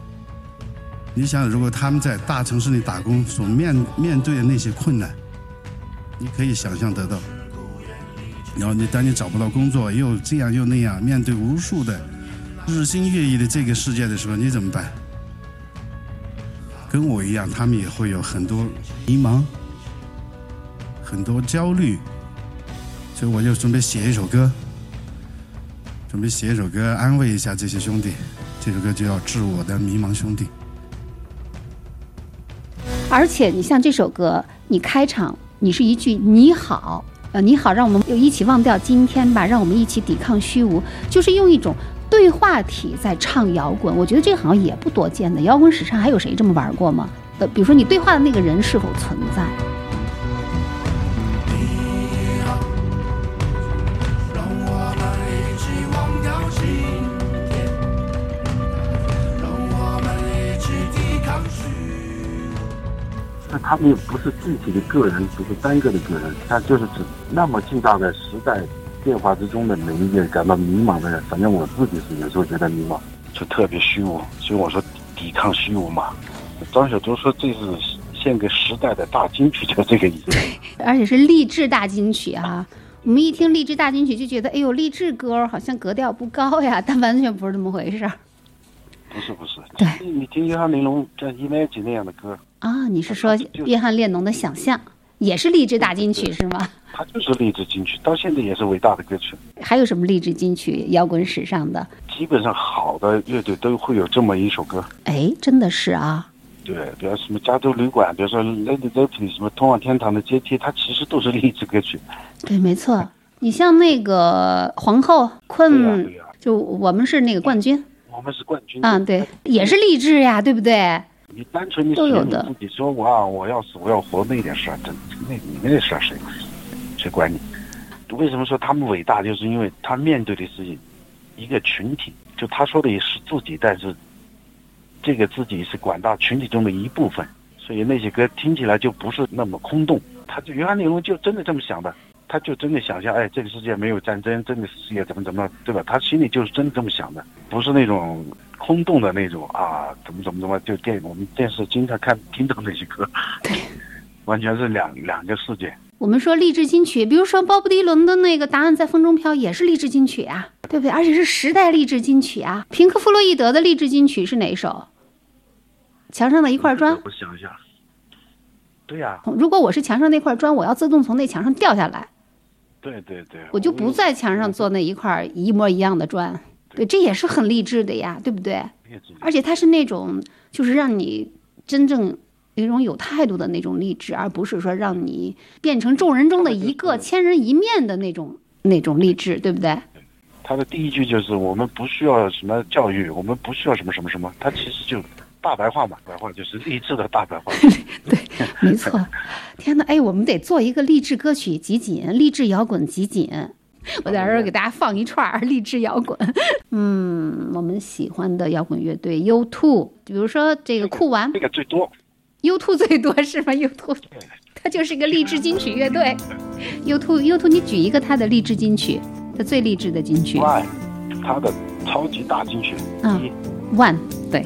你想，如果他们在大城市里打工所面面对的那些困难，你可以想象得到。然后你当你找不到工作，又这样又那样，面对无数的日新月异的这个世界的时候，你怎么办？跟我一样，他们也会有很多迷茫，很多焦虑，所以我就准备写一首歌，准备写一首歌安慰一下这些兄弟。这首歌就要致我的迷茫兄弟。而且，你像这首歌，你开场你是一句“你好”，呃，你好，让我们又一起忘掉今天吧，让我们一起抵抗虚无，就是用一种。对话体在唱摇滚，我觉得这个好像也不多见的。摇滚史上还有谁这么玩过吗？呃，比如说你对话的那个人是否存在？那他们又不是具体的个人，不是单个的个人，他就是指那么巨大的时代。变化之中的每一个感到迷茫的人。反正我自己是有时候觉得迷茫，就特别虚无。所以我说抵抗虚无嘛。张小舟说这是献给时代的大金曲，就这个意思。而且是励志大金曲啊！我们一听励志大金曲就觉得，哎呦，励志歌好像格调不高呀，但完全不是这么回事儿。不是不是，对，你听约翰列侬像《伊麦吉》那样的歌啊？你是说约翰列侬的想象也是励志大金曲是吗？它就是励志金曲，到现在也是伟大的歌曲。还有什么励志金曲？摇滚史上的？基本上好的乐队都会有这么一首歌。哎，真的是啊。对，比如什么加州旅馆，比如说《Lady Lady》什么通往天堂的阶梯，它其实都是励志歌曲。对，没错。你像那个皇后困，就我们是那个冠军。我们是冠军嗯，对，也是励志呀，对不对？你单纯你都有的。你说我啊我要死我要活那点事儿，真那你那事儿谁谁管你？为什么说他们伟大？就是因为他面对的是一个群体，就他说的也是自己，但是这个自己是广大群体中的一部分，所以那些歌听起来就不是那么空洞。他就原来内容就真的这么想的。他就真的想象，哎，这个世界没有战争，这个世界怎么怎么，对吧？他心里就是真的这么想的，不是那种空洞的那种啊，怎么怎么怎么，就电我们电视经常看听到那些歌，对，完全是两两个世界。我们说励志金曲，比如说鲍勃迪伦的那个《答案在风中飘》，也是励志金曲啊，对不对？而且是时代励志金曲啊。平克·弗洛伊德的励志金曲是哪一首？墙上的一块砖。我想一下。对呀。如果我是墙上那块砖，我要自动从那墙上掉下来。对对对，我就不在墙上做那一块一模一样的砖，对，这也是很励志的呀，对不对？而且它是那种，就是让你真正一种有态度的那种励志，而不是说让你变成众人中的一个、千人一面的那种那种励志，对不对？他的第一句就是我们不需要什么教育，我们不需要什么什么什么，他其实就。大白话嘛，白话就是励志的大白话。对，没错。天哪，哎，我们得做一个励志歌曲集锦，励志摇滚集锦。我在这儿给大家放一串励志摇滚。嗯，我们喜欢的摇滚乐队 U2，比如说这个酷玩，这个最多。U2 最多是吗？U2，它就是一个励志金曲乐队。U2，U2，你举一个他的励志金曲，他最励志的金曲。One，他的超级大金曲。嗯，One，对。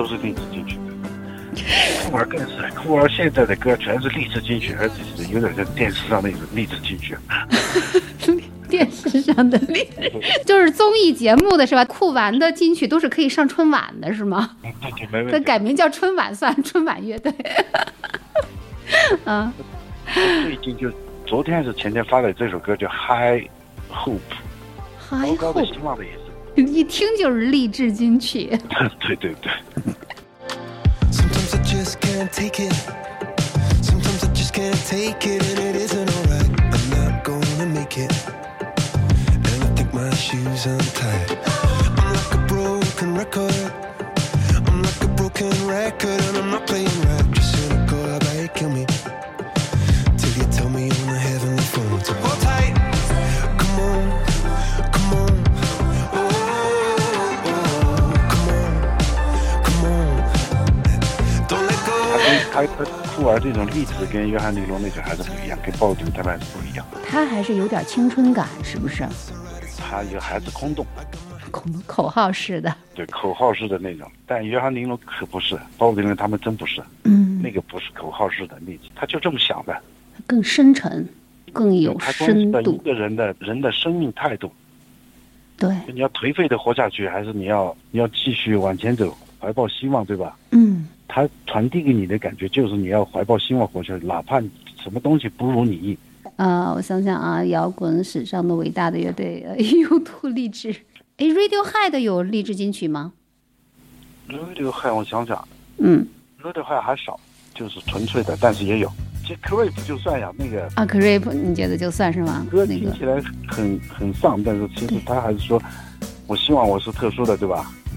都是励志金曲。酷儿更是，酷儿现在的歌全是励志金曲，而且是有点像电视上那种励志金曲。电视上的励志就是综艺节目的是吧？酷玩的金曲都是可以上春晚的，是吗？它改名叫春晚算 春晚乐队。嗯。最近就昨天还是前天发的这首歌叫《High Hope》，High Hope 希望的意思。一听就是励志金曲。对 对对。他他酷儿这种励志跟约翰尼龙那种还是不一样，跟鲍勃他们还是不一样。他还是有点青春感，是不是？他也还是空洞，口口号式的，对口号式的那种。但约翰尼龙可不是，鲍勃迪伦他们真不是，嗯，那个不是口号式的例子，他就这么想的，更深沉，更有深度。一个人的人的生命态度，对，你要颓废的活下去，还是你要你要继续往前走，怀抱希望，对吧？嗯，他传递给你的感觉就是你要怀抱希望活下去，哪怕什么东西不如你意。啊，我想想啊，摇滚史上的伟大的乐队，U2 励志。哎，Radiohead 有励志金曲吗？Radiohead 我想想，嗯，Radiohead 还少，就是纯粹的，但是也有。其实 Creep 就算呀，那个啊，Creep 你觉得就算是吗？歌那个听起来很很丧，但是其实他还是说，我希望我是特殊的，对吧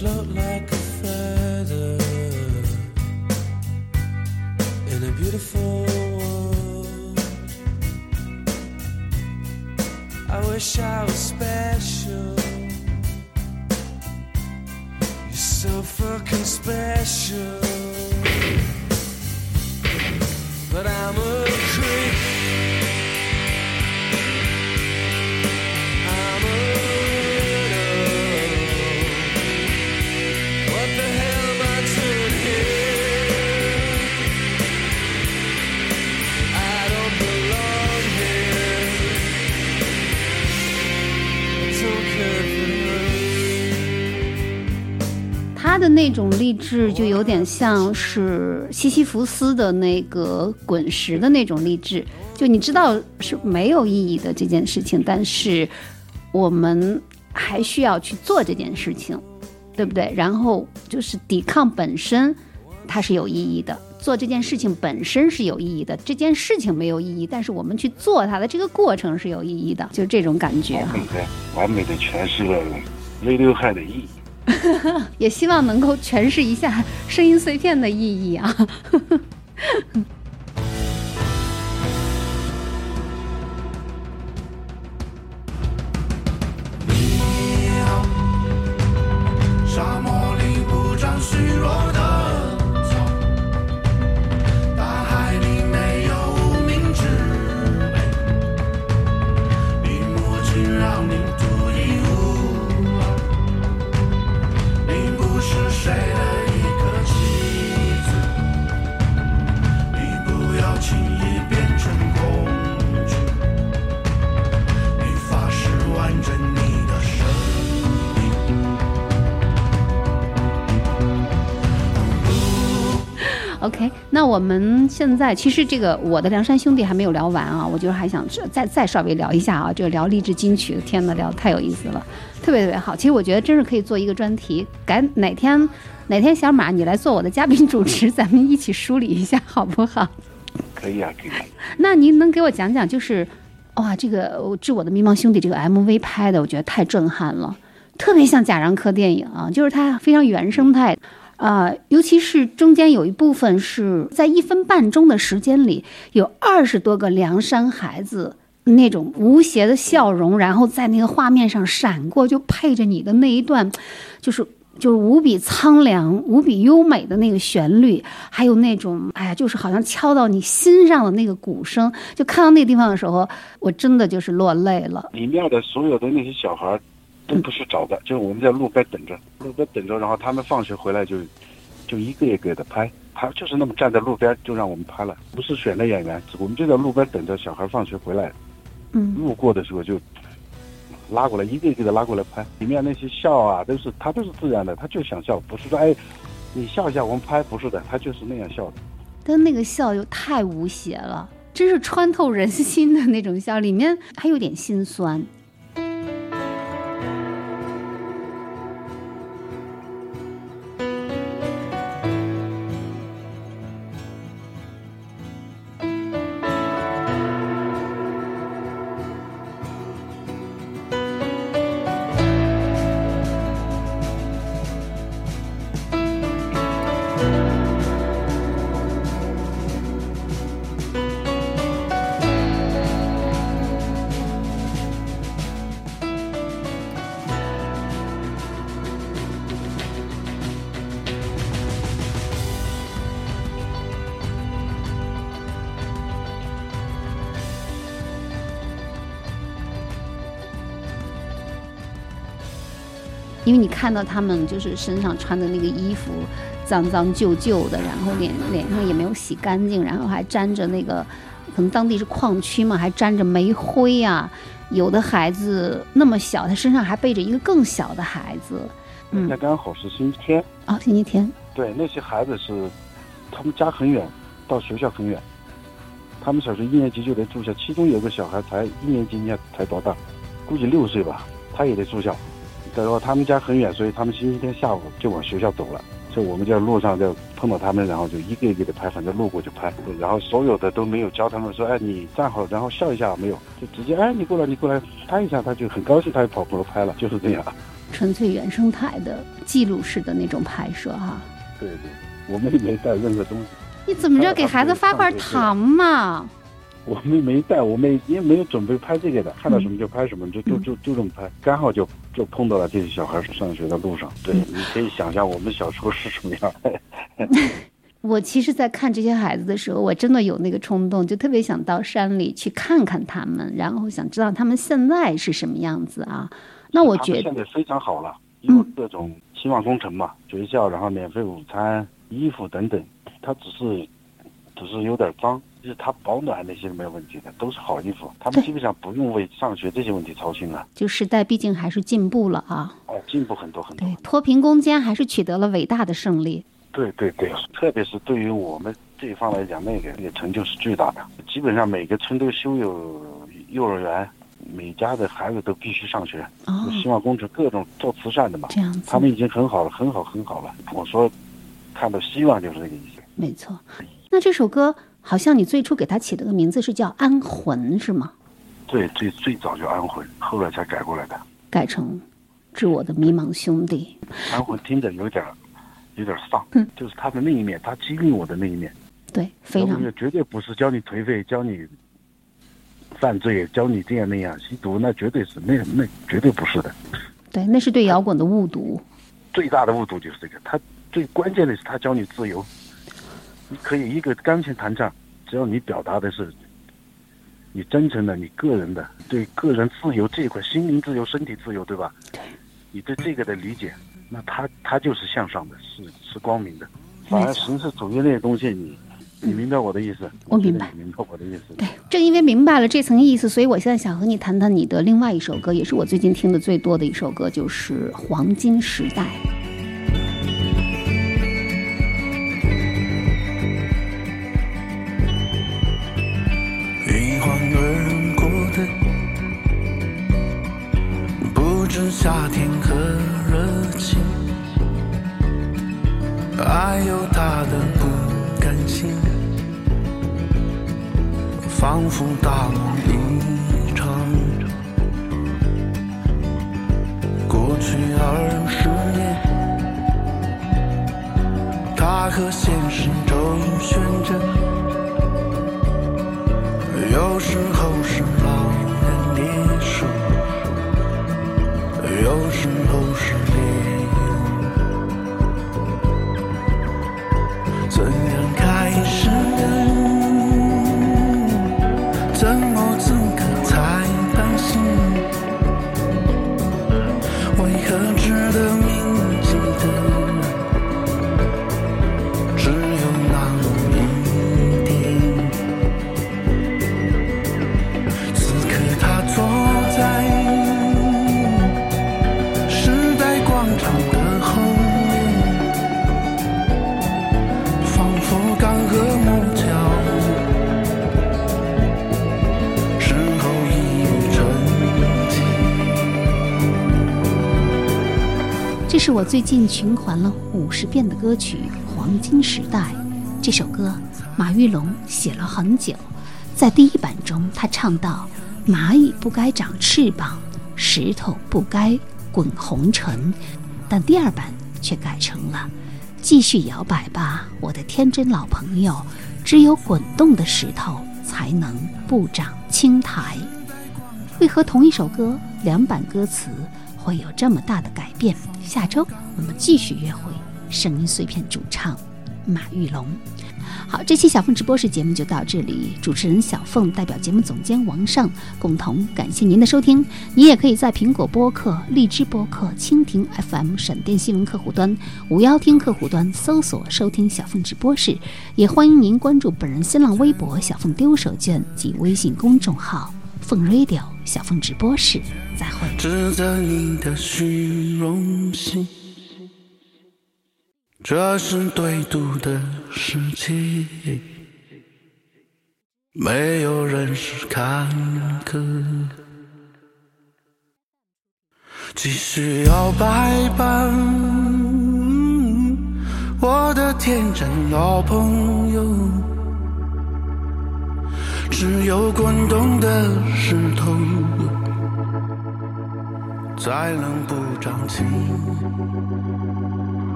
float like a feather in a beautiful world. I wish I was special. You're so fucking special. But I'm a creep. 的那种励志就有点像是西西弗斯的那个滚石的那种励志，就你知道是没有意义的这件事情，但是我们还需要去做这件事情，对不对？然后就是抵抗本身它是有意义的，做这件事情本身是有意义的，这件事情没有意义，但是我们去做它的这个过程是有意义的，就这种感觉哈。完美的、完美的诠释了 Radiohead 的意义。也希望能够诠释一下声音碎片的意义啊。OK，那我们现在其实这个我的梁山兄弟还没有聊完啊，我就是还想再再稍微聊一下啊，这个聊励志金曲，天呐，聊得太有意思了，特别特别好。其实我觉得真是可以做一个专题，改哪天哪天小马你来做我的嘉宾主持，咱们一起梳理一下好不好？可以啊，可以。那您能给我讲讲，就是哇，这个《致我的迷茫兄弟》这个 MV 拍的，我觉得太震撼了，特别像贾樟柯电影啊，就是它非常原生态。啊、尤其是中间有一部分是在一分半钟的时间里，有二十多个梁山孩子那种无邪的笑容，然后在那个画面上闪过，就配着你的那一段，就是就是无比苍凉、无比优美的那个旋律，还有那种哎呀，就是好像敲到你心上的那个鼓声，就看到那地方的时候，我真的就是落泪了。里面的所有的那些小孩儿都不是找的，就是我们在路边等着，路边等着，然后他们放学回来就就一个一个的拍，他就是那么站在路边就让我们拍了，不是选的演员，我们就在路边等着小孩放学回来，嗯，路过的时候就拉过来，一个一个的拉过来拍，里面那些笑啊都是他都是自然的，他就想笑，不是说哎你笑一下我们拍，不是的，他就是那样笑的。但那个笑又太无邪了，真是穿透人心的那种笑，里面还有点心酸。你看到他们就是身上穿的那个衣服脏脏旧旧的，然后脸脸上也没有洗干净，然后还沾着那个，可能当地是矿区嘛，还沾着煤灰呀。有的孩子那么小，他身上还背着一个更小的孩子。嗯，那刚好是星期天。啊，星期天。对，那些孩子是，他们家很远，到学校很远。他们小学一年级就得住校，其中有个小孩才一年级，你看才多大？估计六岁吧，他也得住校。然后他们家很远，所以他们星期天下午就往学校走了。所以我们在路上就碰到他们，然后就一个一个的拍，反正路过就拍。然后所有的都没有教他们说，哎，你站好，然后笑一下，没有，就直接哎，你过来，你过来拍一下，他就很高兴，他就跑过来拍了，就是这样。纯粹原生态的记录式的那种拍摄哈。对对，我们也没带任何东西。你怎么着给孩子发块糖嘛？我们没带，我们也没有准备拍这个的，看到什么就拍什么，就就就就这么拍，刚好就就碰到了这些小孩上学的路上。对，你可以想象我们小时候是什么样。我其实，在看这些孩子的时候，我真的有那个冲动，就特别想到山里去看看他们，然后想知道他们现在是什么样子啊。那我觉得现在非常好了，因为各种希望工程嘛，学校然后免费午餐、衣服等等，他只是只是有点脏。就是他保暖那些是没有问题的，都是好衣服。他们基本上不用为上学这些问题操心了。就时代毕竟还是进步了啊！哦，进步很多很多。对，脱贫攻坚还是取得了伟大的胜利。对对对，特别是对于我们这一方来讲，那个那个成就是巨大的。基本上每个村都修有幼儿园，每家的孩子都必须上学。哦。希望工程各种做慈善的嘛。这样子。他们已经很好了，很好很好了。我说，看到希望就是这个意思。没错。那这首歌。好像你最初给他起了个名字是叫安魂是吗？对，最最早就安魂，后来才改过来的。改成，致我的迷茫兄弟。安魂听着有点，有点丧，就是他的那一面，他激励我的那一面。对，非常。绝对不是教你颓废，教你犯罪，教你这样那样吸毒，那绝对是那那绝对不是的。对，那是对摇滚的误读。最大的误读就是这个，他最关键的是他教你自由。你可以一个钢琴弹唱，只要你表达的是你真诚的、你个人的对个人自由这一块，心灵自由、身体自由，对吧？对。你对这个的理解，那他他就是向上的，是是光明的。反而形式主义那些东西，你你明白我的意思？我明白，明白我的意思。对，正因为明白了这层意思，所以我现在想和你谈谈你的另外一首歌，也是我最近听的最多的一首歌，就是《黄金时代》。夏天和热情，还有他的不甘心，仿佛大梦一场。过去二十年，他和现实周旋着，有时候是最近循环了五十遍的歌曲《黄金时代》。这首歌，马玉龙写了很久。在第一版中，他唱到：“蚂蚁不该长翅膀，石头不该滚红尘。”但第二版却改成了：“继续摇摆吧，我的天真老朋友，只有滚动的石头才能不长青苔。”为何同一首歌，两版歌词？会有这么大的改变。下周我们继续约会，声音碎片主唱马玉龙。好，这期小凤直播室节目就到这里。主持人小凤代表节目总监王尚共同感谢您的收听。你也可以在苹果播客、荔枝播客、蜻蜓 FM、闪电新闻客户端、五幺听客户端搜索收听小凤直播室。也欢迎您关注本人新浪微博“小凤丢手绢”及微信公众号“凤 radio 小凤直播室”。再会。指责你的虚荣心。这是对赌的世界，没有人是看客。继续摇摆吧，我的天真老朋友。只有滚动的石头，再冷不长青。